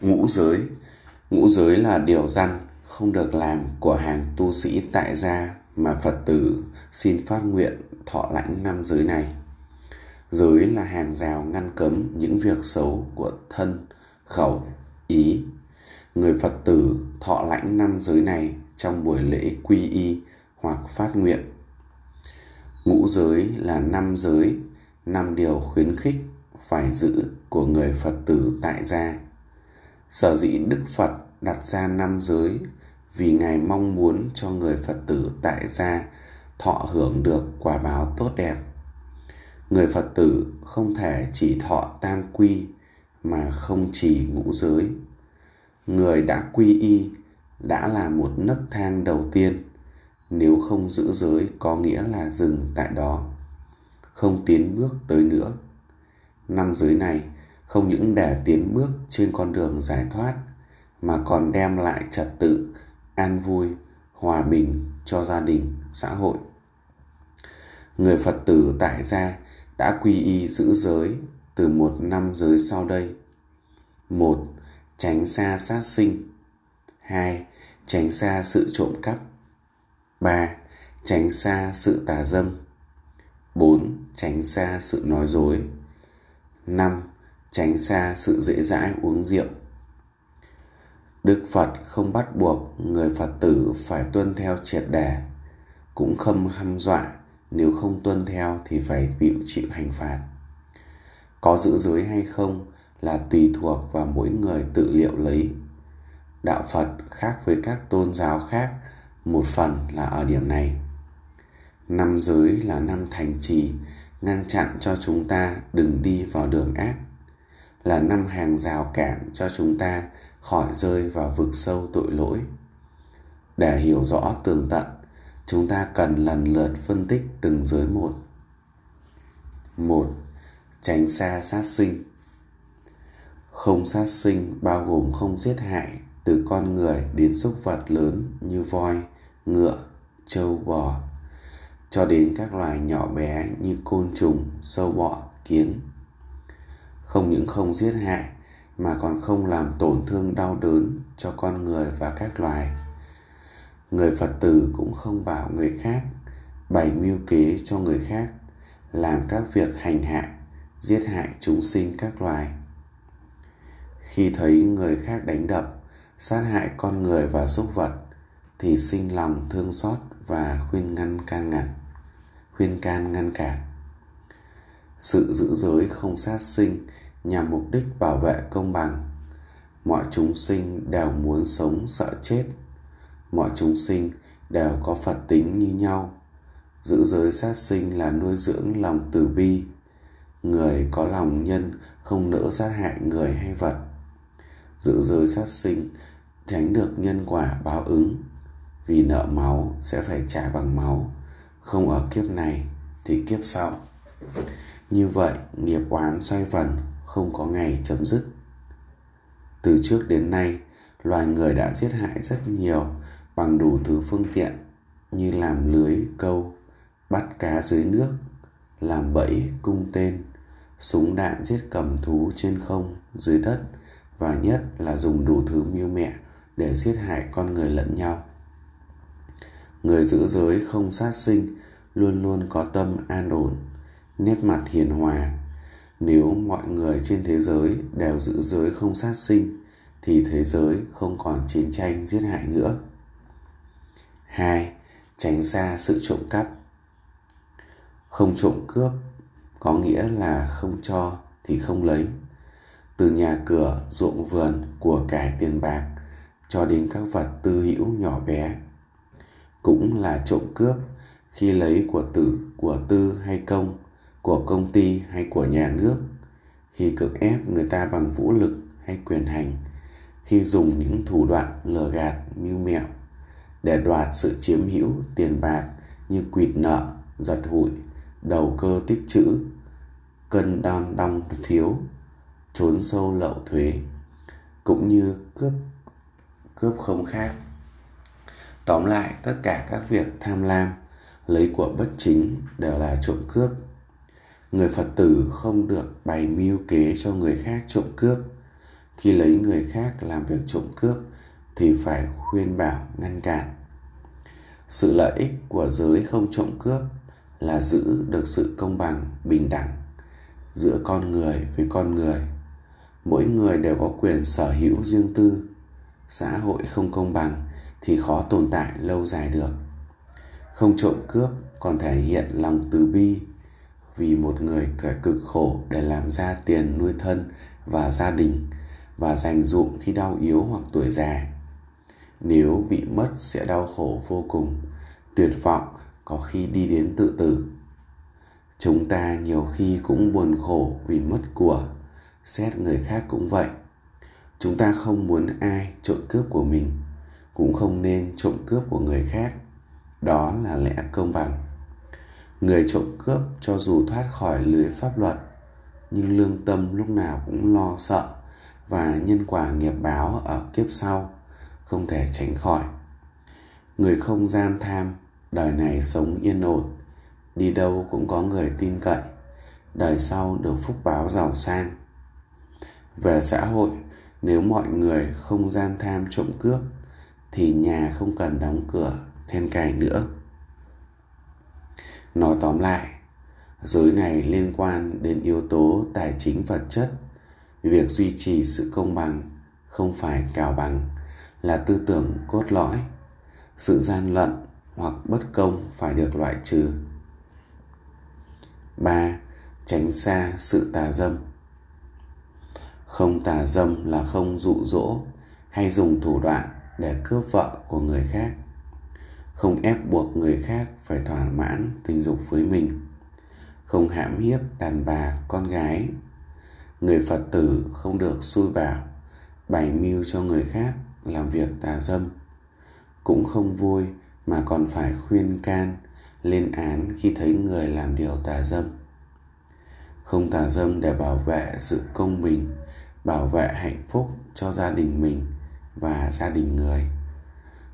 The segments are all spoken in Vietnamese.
ngũ giới. Ngũ giới là điều răn không được làm của hàng tu sĩ tại gia mà phật tử xin phát nguyện thọ lãnh năm giới này. Giới là hàng rào ngăn cấm những việc xấu của thân, khẩu, ý. Người phật tử thọ lãnh năm giới này trong buổi lễ quy y hoặc phát nguyện. Ngũ giới là năm giới, năm điều khuyến khích, phải giữ của người phật tử tại gia sở dĩ đức phật đặt ra năm giới, vì ngài mong muốn cho người phật tử tại gia thọ hưởng được quả báo tốt đẹp. Người phật tử không thể chỉ thọ tam quy mà không chỉ ngũ giới. Người đã quy y, đã là một nấc thang đầu tiên, nếu không giữ giới có nghĩa là dừng tại đó, không tiến bước tới nữa. Năm giới này không những để tiến bước trên con đường giải thoát, mà còn đem lại trật tự, an vui, hòa bình cho gia đình, xã hội. Người phật tử tại gia đã quy y giữ giới từ một năm giới sau đây. Một, tránh xa sát sinh. Hai, tránh xa sự trộm cắp. Ba, tránh xa sự tà dâm. Bốn, tránh xa sự nói dối. Năm tránh xa sự dễ dãi uống rượu. Đức phật không bắt buộc người phật tử phải tuân theo triệt đề, cũng không hăm dọa, nếu không tuân theo thì phải bị chịu hành phạt. Có giữ giới hay không là tùy thuộc vào mỗi người tự liệu lấy. Đạo phật khác với các tôn giáo khác, một phần là ở điểm này. Năm giới là năm thành trì, ngăn chặn cho chúng ta đừng đi vào đường ác là năm hàng rào cản cho chúng ta khỏi rơi vào vực sâu tội lỗi. Để hiểu rõ tường tận, chúng ta cần lần lượt phân tích từng giới một. Một, tránh xa sát sinh. Không sát sinh bao gồm không giết hại từ con người đến súc vật lớn như voi, ngựa, trâu, bò, cho đến các loài nhỏ bé như côn trùng, sâu bọ, kiến không những không giết hại, mà còn không làm tổn thương đau đớn cho con người và các loài. Người phật tử cũng không bảo người khác bày mưu kế cho người khác, làm các việc hành hạ, giết hại chúng sinh các loài. Khi thấy người khác đánh đập, sát hại con người và súc vật, thì sinh lòng thương xót và khuyên ngăn can ngăn, khuyên can ngăn cản. Sự giữ giới không sát sinh nhằm mục đích bảo vệ công bằng. Mọi chúng sinh đều muốn sống sợ chết. Mọi chúng sinh đều có phật tính như nhau. Giữ giới sát sinh là nuôi dưỡng lòng từ bi. Người có lòng nhân không nỡ sát hại người hay vật. Giữ giới sát sinh tránh được nhân quả báo ứng. Vì nợ máu sẽ phải trả bằng máu. Không ở kiếp này thì kiếp sau. Như vậy, nghiệp oán xoay vần không có ngày chấm dứt. Từ trước đến nay, loài người đã giết hại rất nhiều bằng đủ thứ phương tiện như làm lưới, câu, bắt cá dưới nước, làm bẫy, cung tên, súng đạn giết cầm thú trên không, dưới đất và nhất là dùng đủ thứ mưu mẹ để giết hại con người lẫn nhau. Người giữ giới không sát sinh luôn luôn có tâm an ổn, nét mặt hiền hòa nếu mọi người trên thế giới đều giữ giới không sát sinh, thì thế giới không còn chiến tranh giết hại nữa. 2. Tránh xa sự trộm cắp. Không trộm cướp có nghĩa là không cho thì không lấy. Từ nhà cửa, ruộng vườn của cải tiền bạc cho đến các vật tư hữu nhỏ bé. Cũng là trộm cướp khi lấy của tử, của tư hay công của công ty hay của nhà nước, khi cưỡng ép người ta bằng vũ lực hay quyền hành, khi dùng những thủ đoạn lừa gạt, mưu mẹo để đoạt sự chiếm hữu tiền bạc như quỵt nợ, giật hụi, đầu cơ tích trữ cân đong đong thiếu, trốn sâu lậu thuế, cũng như cướp cướp không khác. Tóm lại, tất cả các việc tham lam, lấy của bất chính đều là trộm cướp người phật tử không được bày mưu kế cho người khác trộm cướp. Khi lấy người khác làm việc trộm cướp thì phải khuyên bảo, ngăn cản. Sự lợi ích của giới không trộm cướp là giữ được sự công bằng, bình đẳng giữa con người với con người. Mỗi người đều có quyền sở hữu riêng tư. Xã hội không công bằng thì khó tồn tại lâu dài được. Không trộm cướp còn thể hiện lòng từ bi vì một người cả cực khổ để làm ra tiền nuôi thân và gia đình và dành dụm khi đau yếu hoặc tuổi già. Nếu bị mất sẽ đau khổ vô cùng, tuyệt vọng, có khi đi đến tự tử. Chúng ta nhiều khi cũng buồn khổ vì mất của, xét người khác cũng vậy. Chúng ta không muốn ai trộm cướp của mình, cũng không nên trộm cướp của người khác. Đó là lẽ công bằng người trộm cướp cho dù thoát khỏi lưới pháp luật, nhưng lương tâm lúc nào cũng lo sợ và nhân quả nghiệp báo ở kiếp sau không thể tránh khỏi. Người không gian tham, đời này sống yên ổn, đi đâu cũng có người tin cậy, đời sau được phúc báo giàu sang. Về xã hội, nếu mọi người không gian tham trộm cướp, thì nhà không cần đóng cửa then cài nữa nói tóm lại, giới này liên quan đến yếu tố tài chính vật chất. Việc duy trì sự công bằng không phải cào bằng là tư tưởng cốt lõi. Sự gian lận hoặc bất công phải được loại trừ. 3. Tránh xa sự tà dâm. Không tà dâm là không dụ dỗ hay dùng thủ đoạn để cướp vợ của người khác không ép buộc người khác phải thỏa mãn tình dục với mình, không hãm hiếp đàn bà, con gái. Người phật tử không được xui bảo bày mưu cho người khác làm việc tà dâm. Cũng không vui mà còn phải khuyên can, lên án khi thấy người làm điều tà dâm. Không tà dâm để bảo vệ sự công bình bảo vệ hạnh phúc cho gia đình mình và gia đình người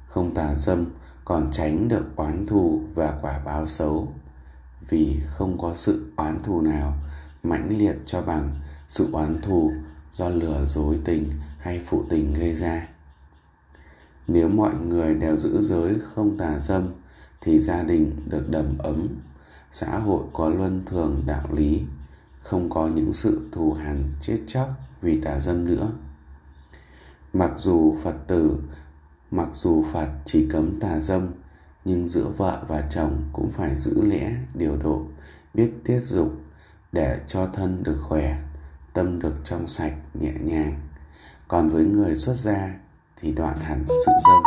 không tà dâm còn tránh được oán thù và quả báo xấu. Vì không có sự oán thù nào mãnh liệt cho bằng sự oán thù do lừa dối tình hay phụ tình gây ra. Nếu mọi người đều giữ giới không tà dâm, thì gia đình được đầm ấm, xã hội có luân thường đạo lý, không có những sự thù hằn chết chóc vì tà dâm nữa. Mặc dù phật tử mặc dù phật chỉ cấm tà dâm, nhưng giữa vợ và chồng cũng phải giữ lẽ, điều độ, biết tiết dục để cho thân được khỏe, tâm được trong sạch, nhẹ nhàng. Còn với người xuất gia thì đoạn hẳn sự dâm.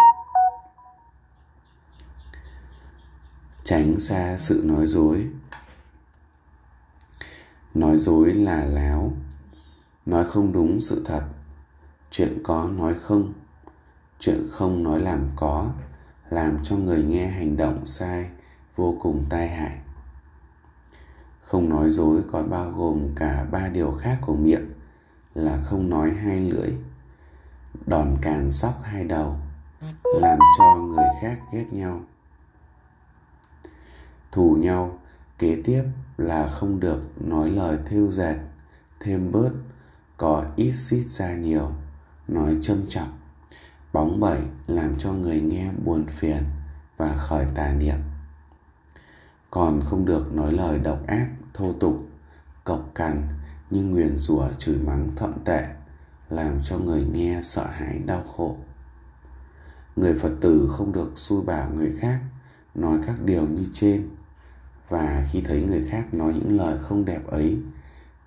Tránh xa sự nói dối. Nói dối là láo. Nói không đúng sự thật. Chuyện có nói không chuyện không nói làm có, làm cho người nghe hành động sai, vô cùng tai hại. Không nói dối còn bao gồm cả ba điều khác của miệng, là không nói hai lưỡi, đòn càn sóc hai đầu, làm cho người khác ghét nhau. Thù nhau, kế tiếp là không được nói lời thêu dệt, thêm bớt, có ít xít ra nhiều, nói châm chọc bóng bẩy làm cho người nghe buồn phiền và khởi tà niệm. Còn không được nói lời độc ác, thô tục, cộc cằn như nguyền rủa chửi mắng thậm tệ, làm cho người nghe sợ hãi, đau khổ. Người phật tử không được xui bảo người khác nói các điều như trên, và khi thấy người khác nói những lời không đẹp ấy,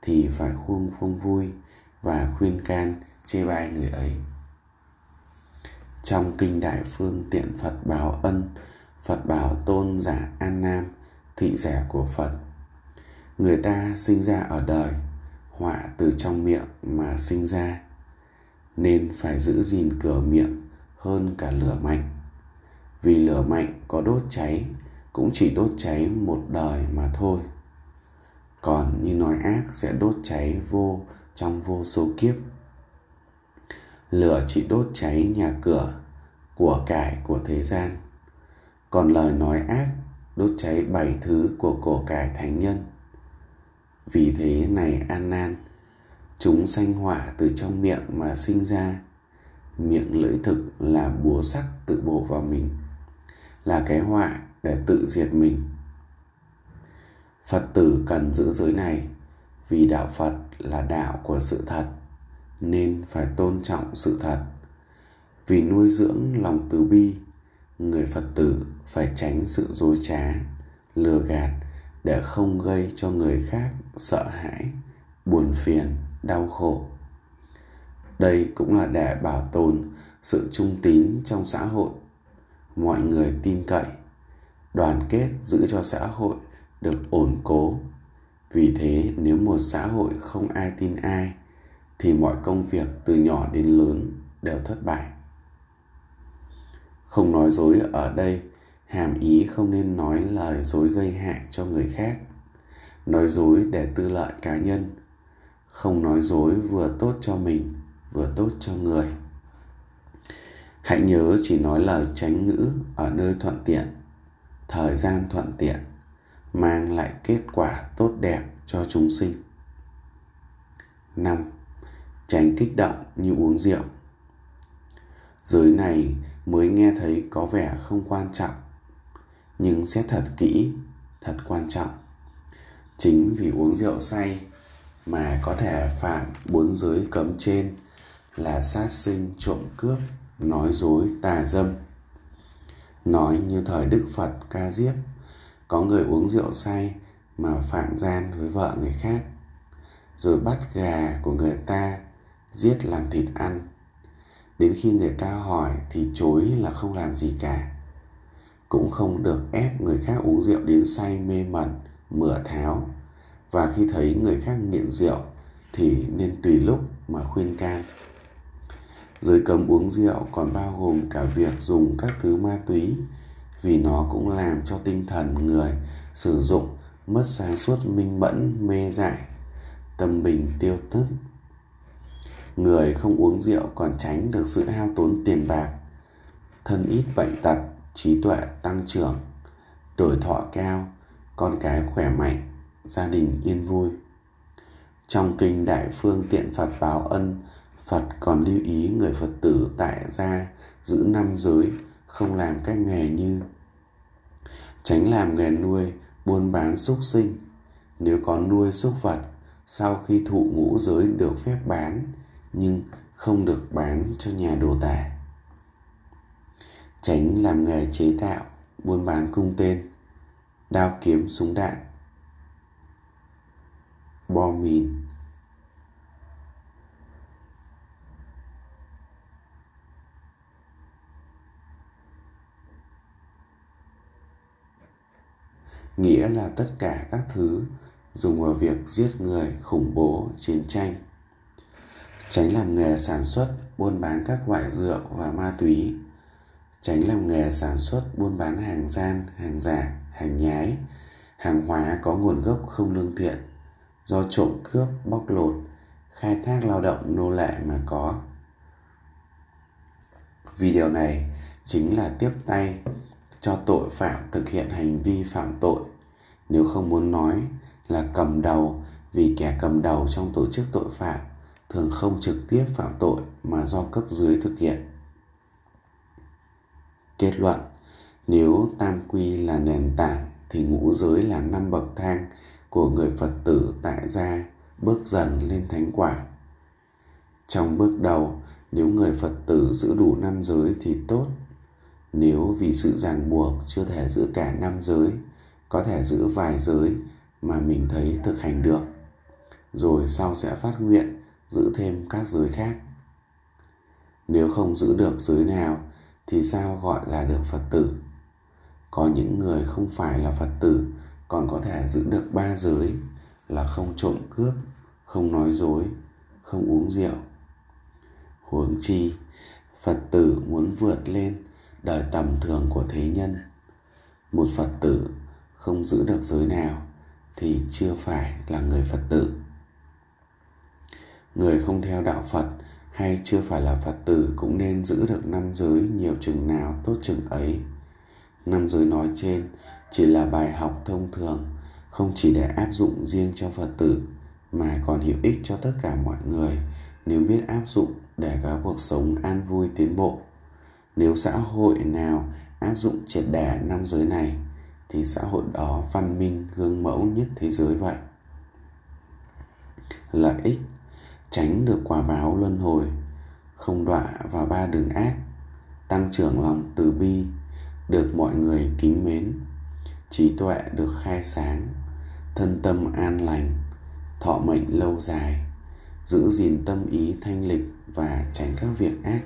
thì phải khuôn phong vui và khuyên can chê bai người ấy trong kinh đại phương tiện phật báo ân, phật bảo tôn giả an nam, thị giả của phật. Người ta sinh ra ở đời, họa từ trong miệng mà sinh ra, nên phải giữ gìn cửa miệng hơn cả lửa mạnh. Vì lửa mạnh có đốt cháy, cũng chỉ đốt cháy một đời mà thôi. Còn như nói ác sẽ đốt cháy vô trong vô số kiếp lửa chỉ đốt cháy nhà cửa của cải của thế gian. Còn lời nói ác đốt cháy bảy thứ của cổ cải thánh nhân. Vì thế này an nan, chúng sanh hỏa từ trong miệng mà sinh ra. Miệng lưỡi thực là búa sắc tự bổ vào mình, là cái họa để tự diệt mình. Phật tử cần giữ giới này vì đạo phật là đạo của sự thật nên phải tôn trọng sự thật. Vì nuôi dưỡng lòng từ bi, người phật tử phải tránh sự dối trá, lừa gạt để không gây cho người khác sợ hãi, buồn phiền, đau khổ. Đây cũng là để bảo tồn sự trung tín trong xã hội. Mọi người tin cậy, đoàn kết giữ cho xã hội được ổn cố. Vì thế, nếu một xã hội không ai tin ai thì mọi công việc từ nhỏ đến lớn đều thất bại. Không nói dối ở đây, hàm ý không nên nói lời dối gây hại cho người khác. Nói dối để tư lợi cá nhân. Không nói dối vừa tốt cho mình, vừa tốt cho người. Hãy nhớ chỉ nói lời tránh ngữ ở nơi thuận tiện, thời gian thuận tiện, mang lại kết quả tốt đẹp cho chúng sinh. 5. Tránh kích động như uống rượu. Giới này mới nghe thấy có vẻ không quan trọng Nhưng xét thật kỹ, thật quan trọng. Chính vì uống rượu say mà có thể phạm bốn giới cấm trên là sát sinh trộm cướp nói dối tà dâm. Nói như thời đức phật ca diếp có người uống rượu say mà phạm gian với vợ người khác rồi bắt gà của người ta giết làm thịt ăn. Đến khi người ta hỏi thì chối là không làm gì cả. Cũng không được ép người khác uống rượu đến say, mê mẩn, mửa tháo. Và khi thấy người khác nghiện rượu thì nên tùy lúc mà khuyên can. Giới cấm uống rượu còn bao gồm cả việc dùng các thứ ma túy, vì nó cũng làm cho tinh thần người sử dụng mất sáng suốt, minh mẫn, mê dại, tâm bình, tiêu tức người không uống rượu còn tránh được sự hao tốn tiền bạc. Thân ít bệnh tật, trí tuệ tăng trưởng. Tuổi thọ cao, con cái khỏe mạnh, gia đình yên vui. Trong kinh đại phương tiện phật báo ân, phật còn lưu ý người phật tử tại gia giữ năm giới, không làm các nghề như tránh làm nghề nuôi, buôn bán súc sinh. Nếu có nuôi súc vật, sau khi thụ ngũ giới được phép bán nhưng không được bán cho nhà đồ tể. Tránh làm nghề chế tạo, buôn bán cung tên, đao kiếm súng đạn bom mìn. Nghĩa là tất cả các thứ dùng vào việc giết người khủng bố chiến tranh tránh làm nghề sản xuất, buôn bán các loại rượu và ma túy. Tránh làm nghề sản xuất, buôn bán hàng gian, hàng giả, hàng nhái. Hàng hóa có nguồn gốc không lương thiện. Do trộm cướp, bóc lột, khai thác lao động nô lệ mà có. Vì điều này chính là tiếp tay cho tội phạm thực hiện hành vi phạm tội. Nếu không muốn nói là cầm đầu vì kẻ cầm đầu trong tổ chức tội phạm thường không trực tiếp phạm tội mà do cấp dưới thực hiện. Kết luận, nếu tam quy là nền tảng thì ngũ giới là năm bậc thang của người phật tử tại gia bước dần lên thánh quả. Trong bước đầu, nếu người phật tử giữ đủ năm giới thì tốt. Nếu vì sự ràng buộc chưa thể giữ cả năm giới, có thể giữ vài giới mà mình thấy thực hành được, rồi sau sẽ phát nguyện giữ thêm các giới khác. Nếu không giữ được giới nào, thì sao gọi là được phật tử? Có những người không phải là phật tử, còn có thể giữ được ba giới là không trộm cướp, không nói dối, không uống rượu. Huống chi, phật tử muốn vượt lên đời tầm thường của thế nhân. Một phật tử không giữ được giới nào thì chưa phải là người phật tử người không theo đạo phật hay chưa phải là phật tử cũng nên giữ được năm giới nhiều chừng nào tốt chừng ấy. Năm giới nói trên chỉ là bài học thông thường, không chỉ để áp dụng riêng cho phật tử, mà còn hữu ích cho tất cả mọi người nếu biết áp dụng để có cuộc sống an vui tiến bộ. Nếu xã hội nào áp dụng triệt đẻ năm giới này, thì xã hội đó văn minh gương mẫu nhất thế giới vậy. Lợi ích tránh được quả báo luân hồi, không đọa vào ba đường ác, tăng trưởng lòng từ bi, được mọi người kính mến, trí tuệ được khai sáng, thân tâm an lành, thọ mệnh lâu dài, giữ gìn tâm ý thanh lịch và tránh các việc ác.